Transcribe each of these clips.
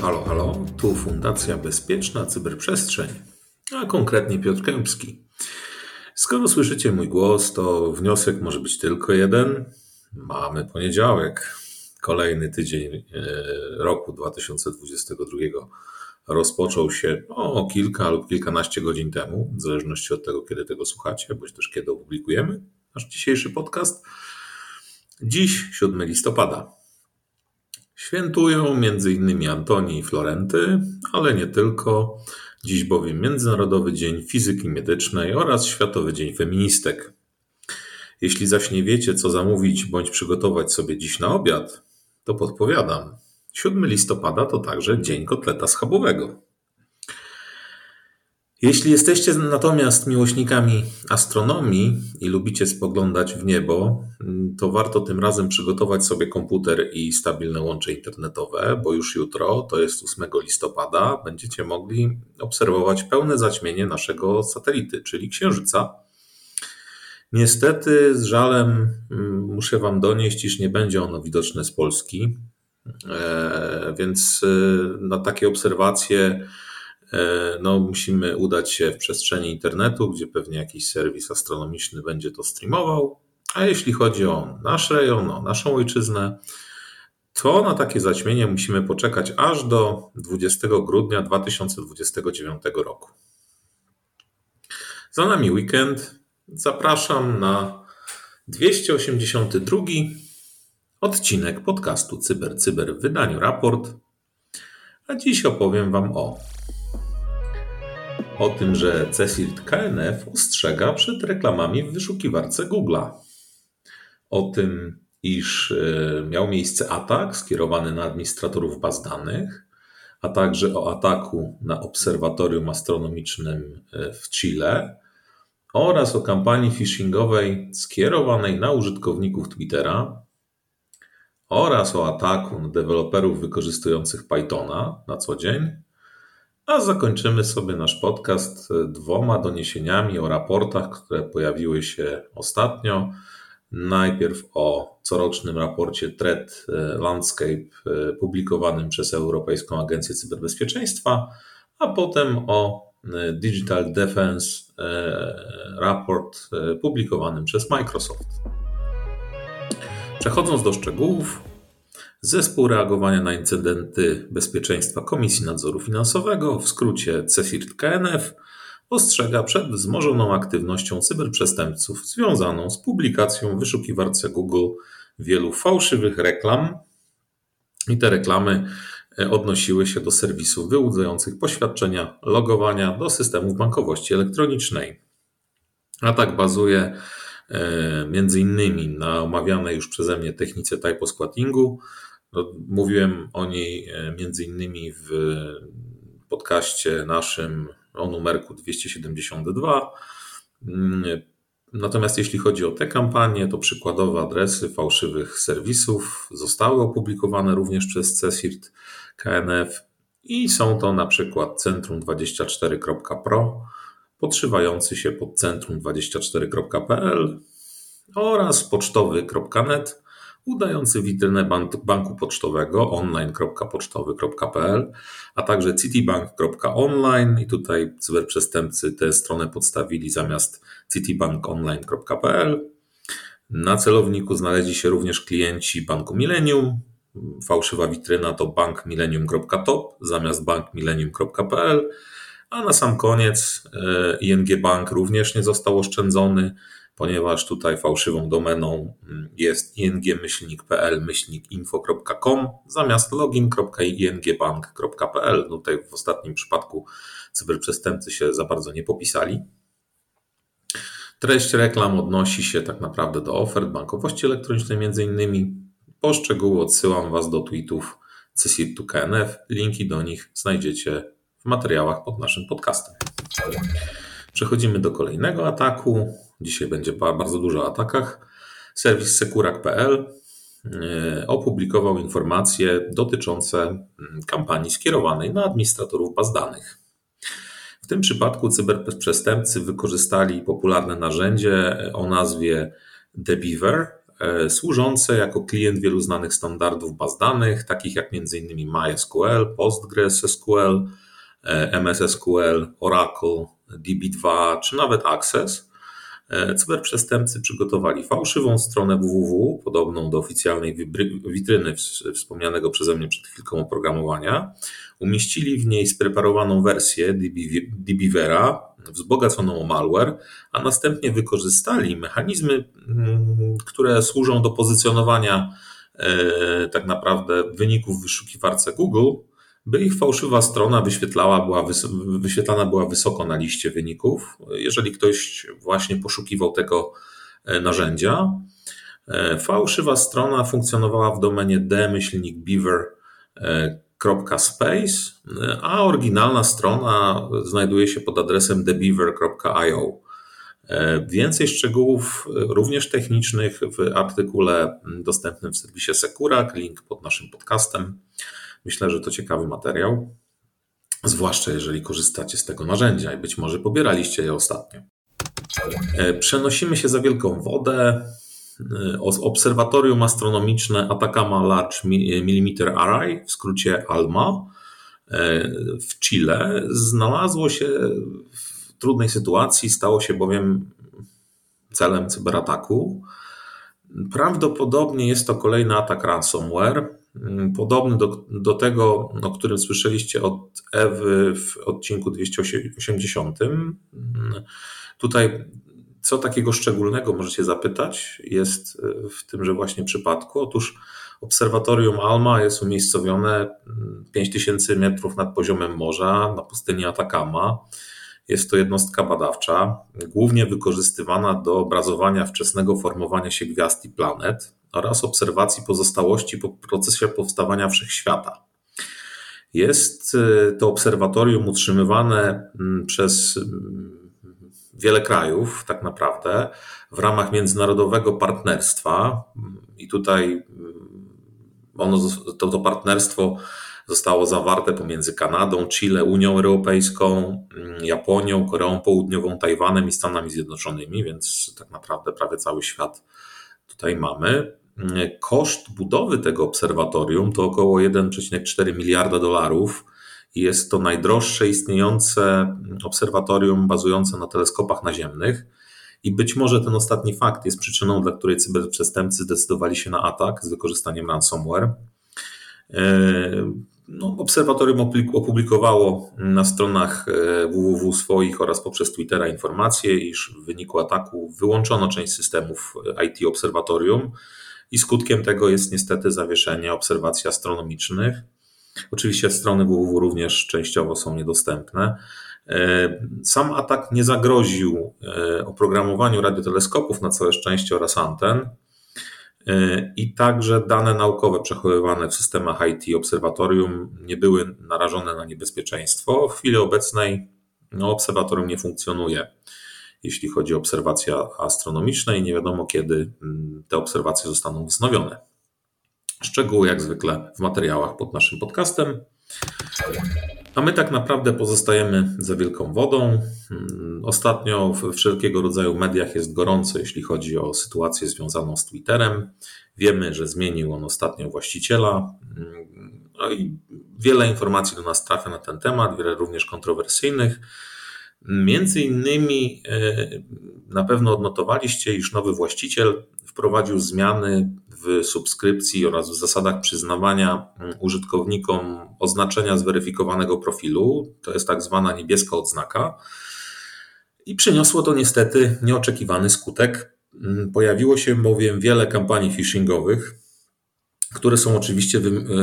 Halo, halo, tu Fundacja Bezpieczna Cyberprzestrzeń, a konkretnie Piotr Kępski. Skoro słyszycie mój głos, to wniosek może być tylko jeden. Mamy poniedziałek. Kolejny tydzień e, roku 2022 rozpoczął się o kilka lub kilkanaście godzin temu, w zależności od tego, kiedy tego słuchacie, bądź też kiedy opublikujemy nasz dzisiejszy podcast. Dziś 7 listopada. Świętują m.in. Antoni i Florenty, ale nie tylko. Dziś bowiem Międzynarodowy Dzień Fizyki Medycznej oraz Światowy Dzień Feministek. Jeśli zaś nie wiecie, co zamówić bądź przygotować sobie dziś na obiad, to podpowiadam. 7 listopada to także Dzień Kotleta Schabowego. Jeśli jesteście natomiast miłośnikami astronomii i lubicie spoglądać w niebo, to warto tym razem przygotować sobie komputer i stabilne łącze internetowe, bo już jutro, to jest 8 listopada, będziecie mogli obserwować pełne zaćmienie naszego satelity, czyli Księżyca. Niestety, z żalem mm, muszę Wam donieść, iż nie będzie ono widoczne z Polski, więc e, na takie obserwacje E, no, musimy udać się w przestrzeni internetu, gdzie pewnie jakiś serwis astronomiczny będzie to streamował. A jeśli chodzi o nasz rejon, o naszą ojczyznę, to na takie zaćmienie musimy poczekać aż do 20 grudnia 2029 roku. Za nami weekend. Zapraszam na 282 odcinek podcastu Cyber Cyber w wydaniu raport. A dziś opowiem Wam o o tym, że CSIRT KNF ostrzega przed reklamami w wyszukiwarce Google'a. O tym, iż e, miał miejsce atak skierowany na administratorów baz danych, a także o ataku na obserwatorium astronomicznym e, w Chile oraz o kampanii phishingowej skierowanej na użytkowników Twittera oraz o ataku na deweloperów wykorzystujących Pythona na co dzień a zakończymy sobie nasz podcast e, dwoma doniesieniami o raportach, które pojawiły się ostatnio. Najpierw o corocznym raporcie Threat e, Landscape e, publikowanym przez Europejską Agencję Cyberbezpieczeństwa, a potem o Digital Defense Raport publikowanym przez Microsoft. Przechodząc do szczegółów, Zespół Reagowania na Incydenty Bezpieczeństwa Komisji Nadzoru Finansowego, w skrócie CEFIRT-KNF, ostrzega przed wzmożoną aktywnością cyberprzestępców związaną z publikacją w wyszukiwarce Google wielu fałszywych reklam. I te reklamy e, odnosiły się do serwisów wyłudzających poświadczenia logowania do systemów bankowości elektronicznej. Atak bazuje między innymi na omawianej już przeze mnie technice typosquattingu, no, mówiłem o niej e, między innymi w podcaście naszym o numerku 272. Mm, natomiast jeśli chodzi o te kampanie, to przykładowe adresy fałszywych serwisów zostały opublikowane również przez CSIRT KNF i są to na przykład centrum24.pro, podszywający się pod centrum24.pl oraz pocztowy.net, udający witrynę banku pocztowego online.pocztowy.pl, a także citibank.online i tutaj cyberprzestępcy tę stronę podstawili zamiast citibankonline.pl. Na celowniku znaleźli się również klienci Banku Millennium. Fałszywa witryna to bankmillennium.top zamiast bankmillennium.pl, a na sam koniec e, ING Bank również nie został oszczędzony ponieważ tutaj fałszywą domeną mm, jest ing-pl-info.com zamiast login.ingbank.pl. No tutaj w ostatnim przypadku cyberprzestępcy się za bardzo nie popisali. Treść reklam odnosi się tak naprawdę do ofert bankowości elektronicznej między innymi. Po szczegóły odsyłam Was do tweetów CSIRT KNF. Linki do nich znajdziecie w materiałach pod naszym podcastem. Przechodzimy do kolejnego ataku. Dzisiaj będzie bardzo dużo o atakach. Serwis sekurak.pl e, opublikował informacje dotyczące mm, kampanii skierowanej na administratorów baz danych. W tym przypadku cyberprzestępcy wykorzystali popularne narzędzie o nazwie TheBeaver, e, służące jako klient wielu znanych standardów baz danych, takich jak m.in. MySQL, PostgreSQL, e, MS SQL, Oracle, DB2 czy nawet Access. E, cyberprzestępcy przygotowali fałszywą stronę www, podobną do oficjalnej witryny wspomnianego przeze mnie przed chwilką oprogramowania. Umieścili w niej spreparowaną wersję DBvera, wzbogaconą o malware, a następnie wykorzystali mechanizmy, mm, które służą do pozycjonowania e, tak naprawdę wyników wyszukiwarce Google by ich fałszywa strona wyświetlała była wyświetlana była wysoko na liście wyników, jeżeli ktoś właśnie poszukiwał tego e, narzędzia. E, fałszywa strona funkcjonowała w domenie d-beaver.space, e, a oryginalna strona znajduje się pod adresem thebeaver.io. Więcej szczegółów, również technicznych, w artykule dostępnym w serwisie Sekurak, link pod naszym podcastem. Myślę, że to ciekawy materiał, zwłaszcza jeżeli korzystacie z tego narzędzia i być może pobieraliście je ostatnio. E, przenosimy się za wielką wodę. E, obserwatorium astronomiczne Atacama Large Millimeter Array, w skrócie ALMA, e, w Chile znalazło się w trudnej sytuacji, stało się bowiem celem cyberataku. Prawdopodobnie jest to kolejny atak ransomware, podobny do, do tego, o którym słyszeliście od Ewy w odcinku 280. Mm, tutaj co takiego szczególnego możecie zapytać jest e, w tymże właśnie przypadku? Otóż obserwatorium ALMA jest umiejscowione 5000 mm, metrów nad poziomem morza na pustyni Atacama. Jest to jednostka badawcza, głównie wykorzystywana do obrazowania wczesnego formowania się gwiazd i planet oraz obserwacji pozostałości po procesie powstawania wszechświata. Jest y, to obserwatorium utrzymywane mm, przez mm, wiele krajów, tak naprawdę, w ramach międzynarodowego partnerstwa. I tutaj mm, ono, to, to partnerstwo zostało zawarte pomiędzy Kanadą, Chile, Unią Europejską, Japonią, Koreą Południową, Tajwanem i Stanami Zjednoczonymi, więc tak naprawdę prawie cały świat tutaj mamy. Koszt budowy tego obserwatorium to około 1,4 miliarda dolarów. Jest to najdroższe istniejące obserwatorium bazujące na teleskopach naziemnych. I być może ten ostatni fakt jest przyczyną, dla której cyberprzestępcy zdecydowali się na atak z wykorzystaniem ransomware. E, no, obserwatorium opublikowało na stronach e, www swoich oraz poprzez Twittera informację, iż w wyniku ataku wyłączono część systemów IT obserwatorium i skutkiem tego jest niestety zawieszenie obserwacji astronomicznych. Oczywiście strony www również częściowo są niedostępne. E, sam atak nie zagroził e, oprogramowaniu radioteleskopów na całe szczęście oraz anten. E, I także dane naukowe przechowywane w systemach IT obserwatorium nie były narażone na niebezpieczeństwo. W chwili obecnej no, obserwatorium nie funkcjonuje jeśli chodzi o obserwacje astronomiczne i nie wiadomo kiedy mm, te obserwacje zostaną wznowione. Szczegóły jak zwykle w materiałach pod naszym podcastem. A my tak naprawdę pozostajemy za wielką wodą. Mm, ostatnio w wszelkiego rodzaju mediach jest gorąco, jeśli chodzi o sytuację związaną z Twitterem. Wiemy, że zmienił on ostatnio właściciela. Mm, no i wiele informacji do nas trafia na ten temat, wiele również kontrowersyjnych. Między innymi e, na pewno odnotowaliście, iż nowy właściciel wprowadził zmiany w subskrypcji oraz w zasadach przyznawania mm, użytkownikom oznaczenia zweryfikowanego profilu. To jest tak zwana niebieska odznaka. I przyniosło to niestety nieoczekiwany skutek. Mm, pojawiło się bowiem wiele kampanii phishingowych, które są oczywiście e,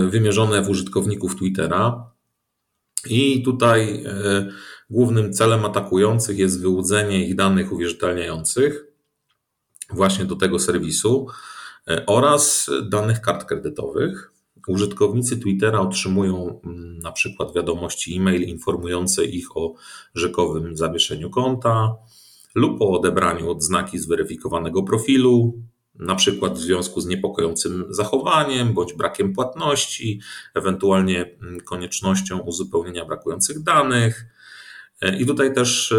wymierzone w użytkowników Twittera. I tutaj e, Głównym celem atakujących jest wyłudzenie ich danych uwierzytelniających właśnie do tego serwisu e, oraz danych kart kredytowych. Użytkownicy Twittera otrzymują mm, na przykład wiadomości e-mail informujące ich o rzekowym zawieszeniu konta lub o odebraniu odznaki zweryfikowanego profilu, na przykład w związku z niepokojącym zachowaniem bądź brakiem płatności, ewentualnie mm, koniecznością uzupełnienia brakujących danych I tutaj też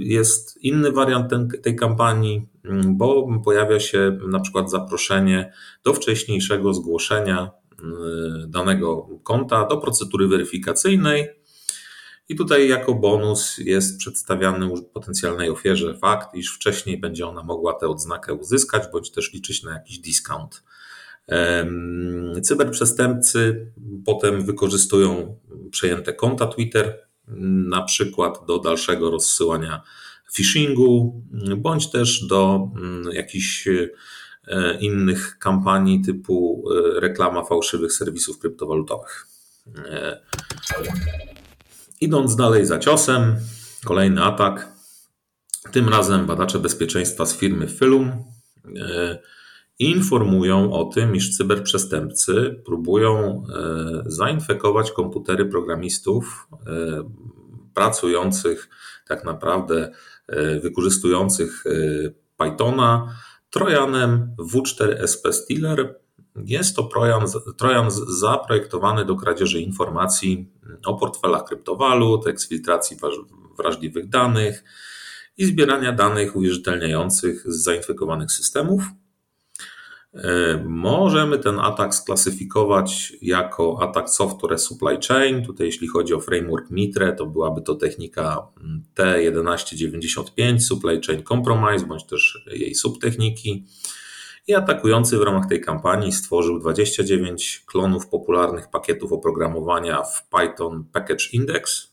jest inny wariant tej kampanii, mm, bo pojawia się na przykład zaproszenie do wcześniejszego zgłoszenia danego konta do procedury weryfikacyjnej i tutaj jako bonus jest przedstawiany potencjalnej ofierze fakt, iż wcześniej będzie ona mogła tę odznakę uzyskać, bądź też liczyć na jakiś discount. Cyberprzestępcy potem wykorzystują przejęte konta Twitter, na przykład do dalszego rozsyłania phishingu, bądź też do mm, jakichś e, innych kampanii typu e, reklama fałszywych serwisów kryptowalutowych. E, Idąc dalej za ciosem, kolejny atak. Tym razem badacze bezpieczeństwa z firmy Filum e, informują o tym, iż cyberprzestępcy próbują e, zainfekować komputery programistów e, pracujących tak naprawdę, wykorzystujących Pythona Trojanem W4SP Stealer jest to trojan, trojan zaprojektowany do kradzieży informacji o portfelach kryptowalut, eksfiltracji wrażliwych danych i zbierania danych uwierzytelniających z zainfekowanych systemów. E, możemy ten atak sklasyfikować jako atak software supply chain. Tutaj, jeśli chodzi o framework Mitre, to byłaby to technika T1195, supply chain compromise, bądź też jej subtechniki i atakujący w ramach tej kampanii stworzył 29 klonów popularnych pakietów oprogramowania w Python Package Index,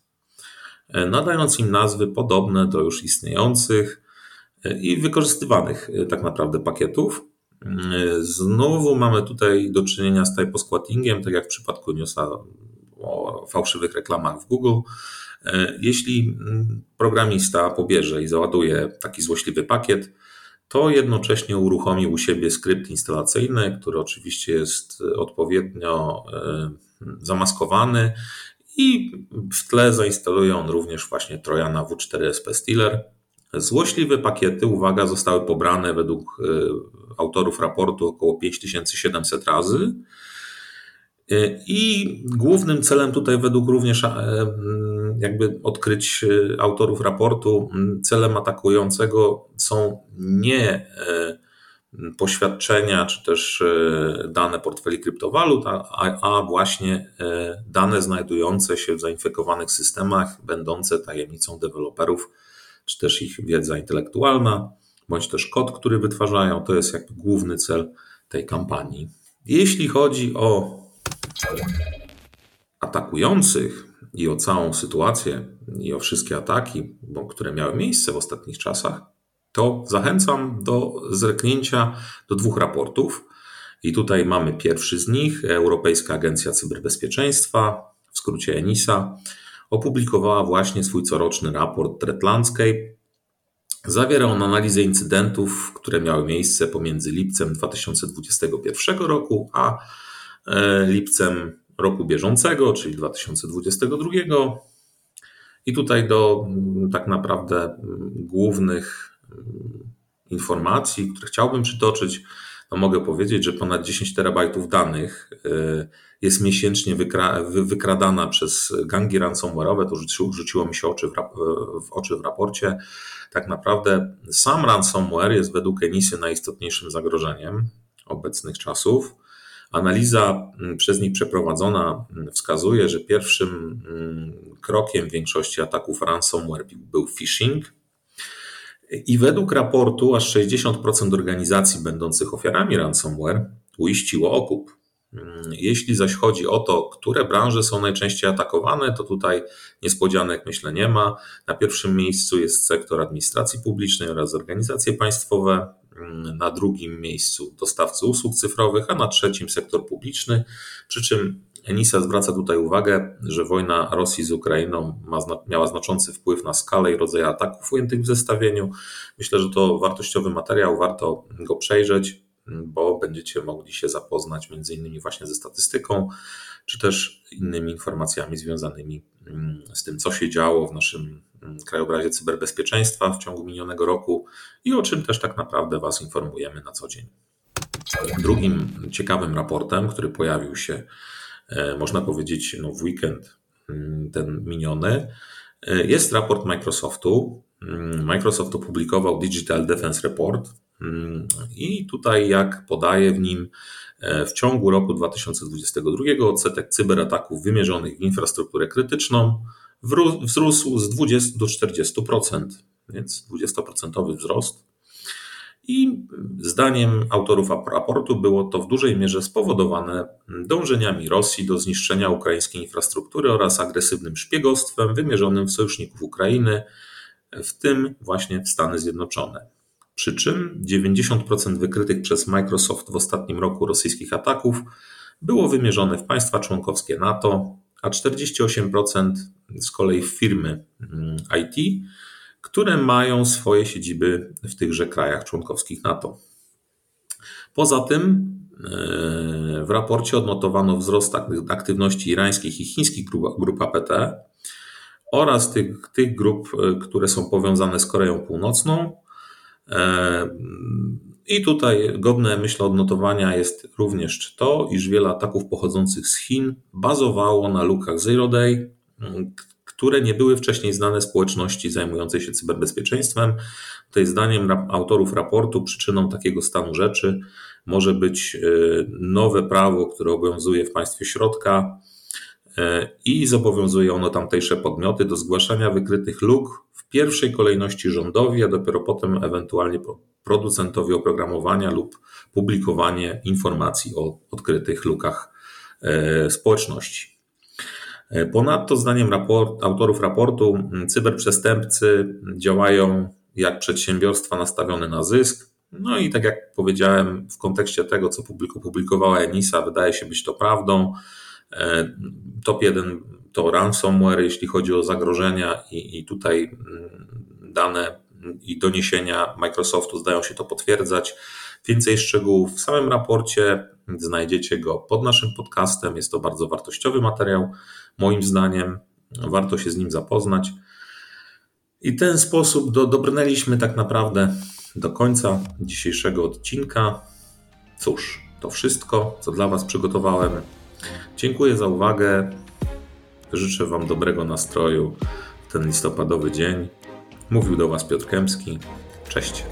e, nadając im nazwy podobne do już istniejących e, i wykorzystywanych tak naprawdę pakietów. Znowu mamy tutaj do czynienia z typosquattingiem, tak jak w przypadku newsa o fałszywych reklamach w Google. Jeśli programista pobierze i załaduje taki złośliwy pakiet, to jednocześnie uruchomi u siebie skrypt instalacyjny, który oczywiście jest odpowiednio e, zamaskowany i w tle zainstaluje on również właśnie Trojana W4SP Stealer. Złośliwe pakiety, uwaga, zostały pobrane według e, autorów raportu około 5700 razy. E, I głównym celem tutaj według również jakby odkryć e, autorów raportu, celem atakującego są nie e, poświadczenia czy też e, dane portfeli kryptowalut, a, a właśnie dane znajdujące się w zainfekowanych systemach, będące tajemnicą deweloperów, czy też ich wiedza intelektualna, bądź też kod, który wytwarzają. To jest jakby główny cel tej kampanii. Jeśli chodzi o atakujących, i o całą sytuację i o wszystkie ataki, które miały miejsce w ostatnich czasach, to zachęcam do zerknięcia do dwóch raportów. I tutaj mamy pierwszy z nich. Europejska Agencja Cyberbezpieczeństwa, w skrócie ENISA, opublikowała właśnie swój coroczny raport Threat Landscape. Zawiera on analizę incydentów, które miały miejsce pomiędzy lipcem 2021 roku a e, lipcem roku bieżącego, czyli 2022. I tutaj do mm, tak naprawdę mm, głównych mm, informacji, które chciałbym przytoczyć, no mogę powiedzieć, że ponad 10 terabajtów danych y, jest miesięcznie wykra wykradana przez gangi ransomware'owe. To rzuciło mi się oczy w, w oczy w raporcie. Tak naprawdę sam ransomware jest według Enisy najistotniejszym zagrożeniem obecnych czasów. Analiza mm, przez nich przeprowadzona mm, wskazuje, że pierwszym mm, krokiem większości ataków ransomware był phishing. I według raportu aż 60% organizacji będących ofiarami ransomware uiściło okup. Jeśli zaś chodzi o to, które branże są najczęściej atakowane, to tutaj niespodzianek myślę nie ma. Na pierwszym miejscu jest sektor administracji publicznej oraz organizacje państwowe, na drugim miejscu dostawcy usług cyfrowych, a na trzecim sektor publiczny. Przy czym Enisa zwraca tutaj uwagę, że wojna Rosji z Ukrainą miała znaczący wpływ na skalę i rodzaj ataków ujętych w zestawieniu. Myślę, że to wartościowy materiał, warto go przejrzeć, bo będziecie mogli się zapoznać między innymi właśnie ze statystyką, czy też innymi informacjami związanymi mm, z tym, co się działo w naszym krajobrazie cyberbezpieczeństwa w ciągu minionego roku i o czym też tak naprawdę Was informujemy na co dzień. Drugim ciekawym raportem, który pojawił się, można powiedzieć, no w weekend mm, ten miniony, Jest raport Microsoftu. Mm, Microsoft opublikował Digital Defense Report mm, i tutaj, jak podaje w nim, e, w ciągu roku 2022 odsetek cyberataków wymierzonych w infrastrukturę krytyczną wzrósł z 20 do 40%, więc 20% wzrost. I zdaniem autorów raportu było to w dużej mierze spowodowane dążeniami Rosji do zniszczenia ukraińskiej infrastruktury oraz agresywnym szpiegostwem wymierzonym w sojuszników Ukrainy, w tym właśnie w Stany Zjednoczone. Przy czym 90% wykrytych przez Microsoft w ostatnim roku rosyjskich ataków było wymierzone w państwa członkowskie NATO, a 48% z kolei w firmy mm, IT, które mają swoje siedziby w tychże krajach członkowskich NATO. Poza tym e, w raporcie odnotowano wzrost aktywności irańskich i chińskich grup, grup APT oraz tych, tych grup, e, które są powiązane z Koreą Północną. E, I tutaj godne, myślę, odnotowania jest również to, iż wiele ataków pochodzących z Chin bazowało na lukach Zero Day, które nie były wcześniej znane społeczności zajmującej się cyberbezpieczeństwem. Tutaj zdaniem autorów raportu przyczyną takiego stanu rzeczy może być e, nowe prawo, które obowiązuje w państwie środka e, i zobowiązuje ono tamtejsze podmioty do zgłaszania wykrytych luk w pierwszej kolejności rządowi, a dopiero potem ewentualnie producentowi oprogramowania lub publikowanie informacji o odkrytych lukach e, społeczności. Ponadto, zdaniem raport, autorów raportu, cyberprzestępcy działają jak przedsiębiorstwa nastawione na zysk. No i tak jak powiedziałem, w kontekście tego, co publikowała Enisa, wydaje się być to prawdą. E, top 1 to ransomware, jeśli chodzi o zagrożenia, i, i tutaj mm, dane i doniesienia Microsoftu zdają się to potwierdzać. Więcej szczegółów w samym raporcie znajdziecie go pod naszym podcastem. Jest to bardzo wartościowy materiał. Moim zdaniem warto się z nim zapoznać. I ten sposób do, dobrnęliśmy tak naprawdę do końca dzisiejszego odcinka. Cóż, to wszystko, co dla Was przygotowałem. Dziękuję za uwagę. Życzę Wam dobrego nastroju w ten listopadowy dzień. Mówił do Was Piotr Kępski. Cześć.